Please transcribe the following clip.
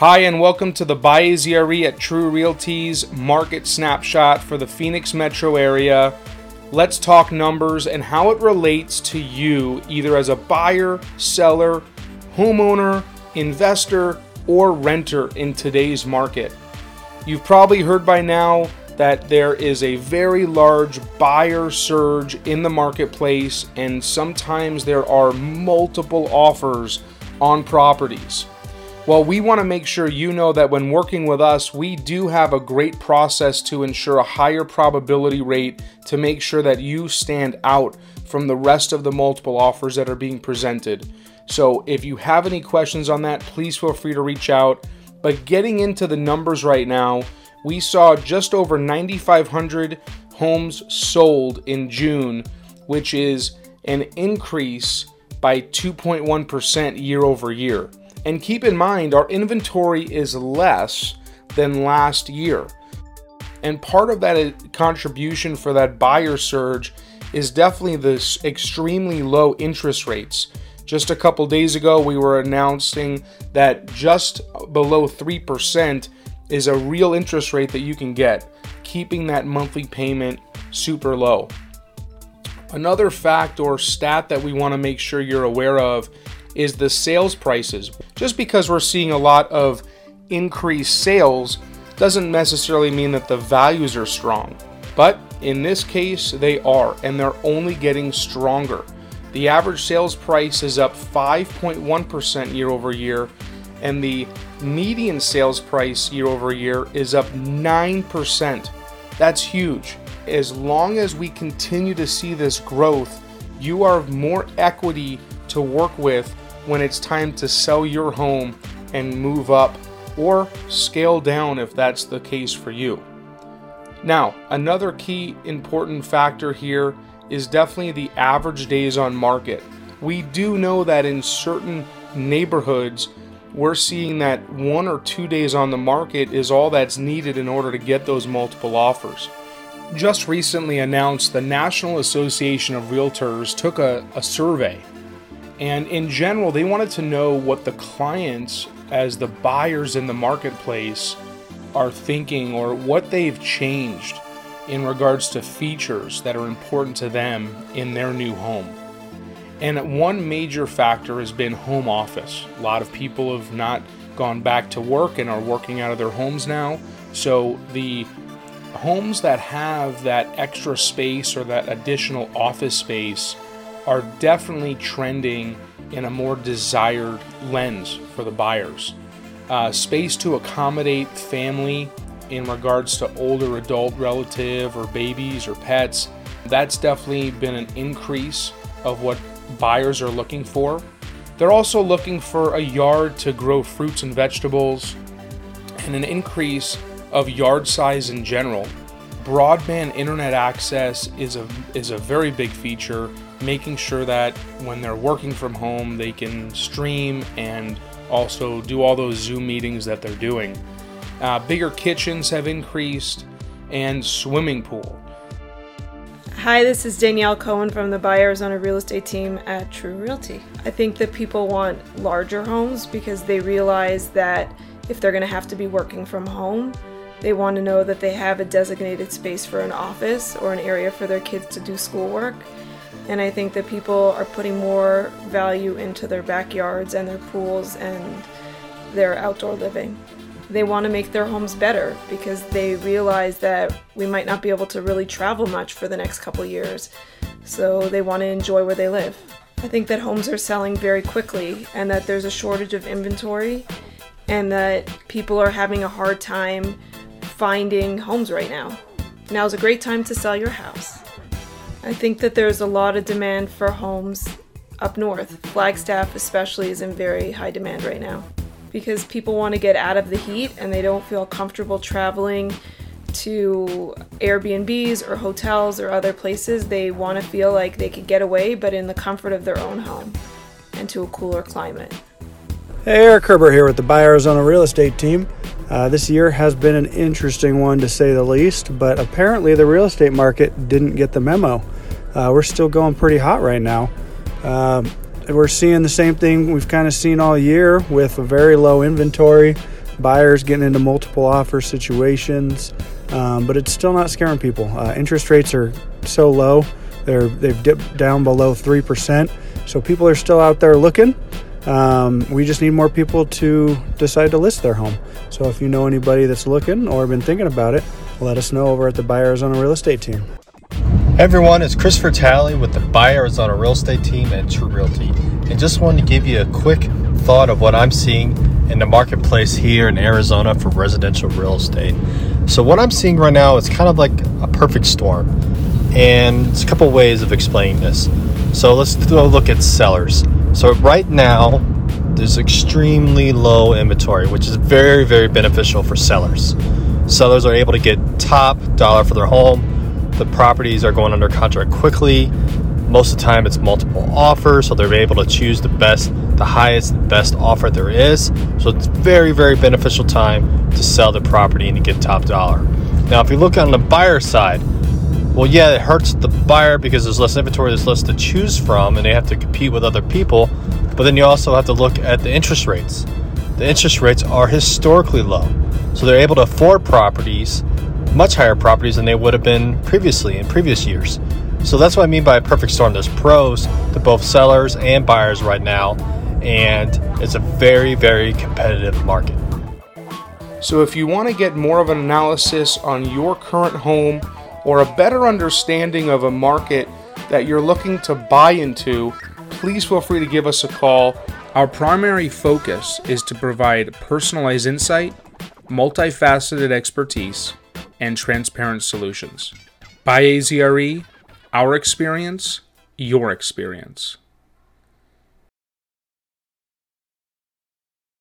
Hi, and welcome to the BuyAZRE at True Realty's market snapshot for the Phoenix metro area. Let's talk numbers and how it relates to you, either as a buyer, seller, homeowner, investor, or renter in today's market. You've probably heard by now that there is a very large buyer surge in the marketplace, and sometimes there are multiple offers on properties. Well, we want to make sure you know that when working with us, we do have a great process to ensure a higher probability rate to make sure that you stand out from the rest of the multiple offers that are being presented. So, if you have any questions on that, please feel free to reach out. But getting into the numbers right now, we saw just over 9,500 homes sold in June, which is an increase by 2.1% year over year. And keep in mind, our inventory is less than last year. And part of that uh, contribution for that buyer surge is definitely the extremely low interest rates. Just a couple days ago, we were announcing that just below 3% is a real interest rate that you can get, keeping that monthly payment super low. Another fact or stat that we want to make sure you're aware of is the sales prices. Just because we're seeing a lot of increased sales doesn't necessarily mean that the values are strong. But in this case, they are, and they're only getting stronger. The average sales price is up 5.1% year over year, and the median sales price year over year is up 9%. That's huge. As long as we continue to see this growth, you are more equity to work with when it's time to sell your home and move up or scale down if that's the case for you. Now, another key important factor here is definitely the average days on market. We do know that in certain neighborhoods, we're seeing that one or two days on the market is all that's needed in order to get those multiple offers. Just recently announced, the National Association of Realtors took a, a survey and in general, they wanted to know what the clients, as the buyers in the marketplace, are thinking or what they've changed in regards to features that are important to them in their new home. And one major factor has been home office. A lot of people have not gone back to work and are working out of their homes now. So the homes that have that extra space or that additional office space are definitely trending in a more desired lens for the buyers. Uh, space to accommodate family in regards to older adult relative or babies or pets, that's definitely been an increase of what buyers are looking for. They're also looking for a yard to grow fruits and vegetables and an increase of yard size in general. Broadband internet access is a is a very big feature making sure that when they're working from home, they can stream and also do all those Zoom meetings that they're doing. Uh, bigger kitchens have increased, and swimming pool. Hi, this is Danielle Cohen from the Buy Arizona Real Estate team at True Realty. I think that people want larger homes because they realize that if they're going to have to be working from home, they want to know that they have a designated space for an office or an area for their kids to do schoolwork and I think that people are putting more value into their backyards and their pools and their outdoor living. They want to make their homes better because they realize that we might not be able to really travel much for the next couple years. So they want to enjoy where they live. I think that homes are selling very quickly and that there's a shortage of inventory and that people are having a hard time finding homes right now. Now is a great time to sell your house. I think that there's a lot of demand for homes up north. Flagstaff, especially, is in very high demand right now because people want to get out of the heat and they don't feel comfortable traveling to Airbnbs or hotels or other places. They want to feel like they could get away, but in the comfort of their own home and to a cooler climate. Hey, Eric Herber here with the Buy Arizona Real Estate Team. Uh, this year has been an interesting one to say the least, but apparently the real estate market didn't get the memo. Uh, we're still going pretty hot right now. Um, we're seeing the same thing we've kind of seen all year with a very low inventory, buyers getting into multiple offer situations, um, but it's still not scaring people. Uh, interest rates are so low; they're they've dipped down below three percent, so people are still out there looking. Um, we just need more people to decide to list their home. So if you know anybody that's looking or been thinking about it, let us know over at the Buy Arizona Real Estate Team. Hey everyone, it's Christopher Talley with the Buy Arizona Real Estate Team at True Realty. And just wanted to give you a quick thought of what I'm seeing in the marketplace here in Arizona for residential real estate. So what I'm seeing right now is kind of like a perfect storm. And it's a couple ways of explaining this. So let's go look at sellers. So right now, there's extremely low inventory, which is very, very beneficial for sellers. Sellers are able to get top dollar for their home. The properties are going under contract quickly. Most of the time, it's multiple offers, so they're able to choose the best, the highest, best offer there is. So it's very, very beneficial time to sell the property and to get top dollar. Now, if you look on the buyer side, well, yeah, it hurts the buyer because there's less inventory, there's less to choose from, and they have to compete with other people. But then you also have to look at the interest rates. The interest rates are historically low, so they're able to afford properties, much higher properties than they would have been previously in previous years. So that's what I mean by a perfect storm. There's pros to both sellers and buyers right now, and it's a very, very competitive market. So, if you want to get more of an analysis on your current home or a better understanding of a market that you're looking to buy into, please feel free to give us a call. Our primary focus is to provide personalized insight, multifaceted expertise, and transparent solutions. BuyAZRE, our experience, your experience.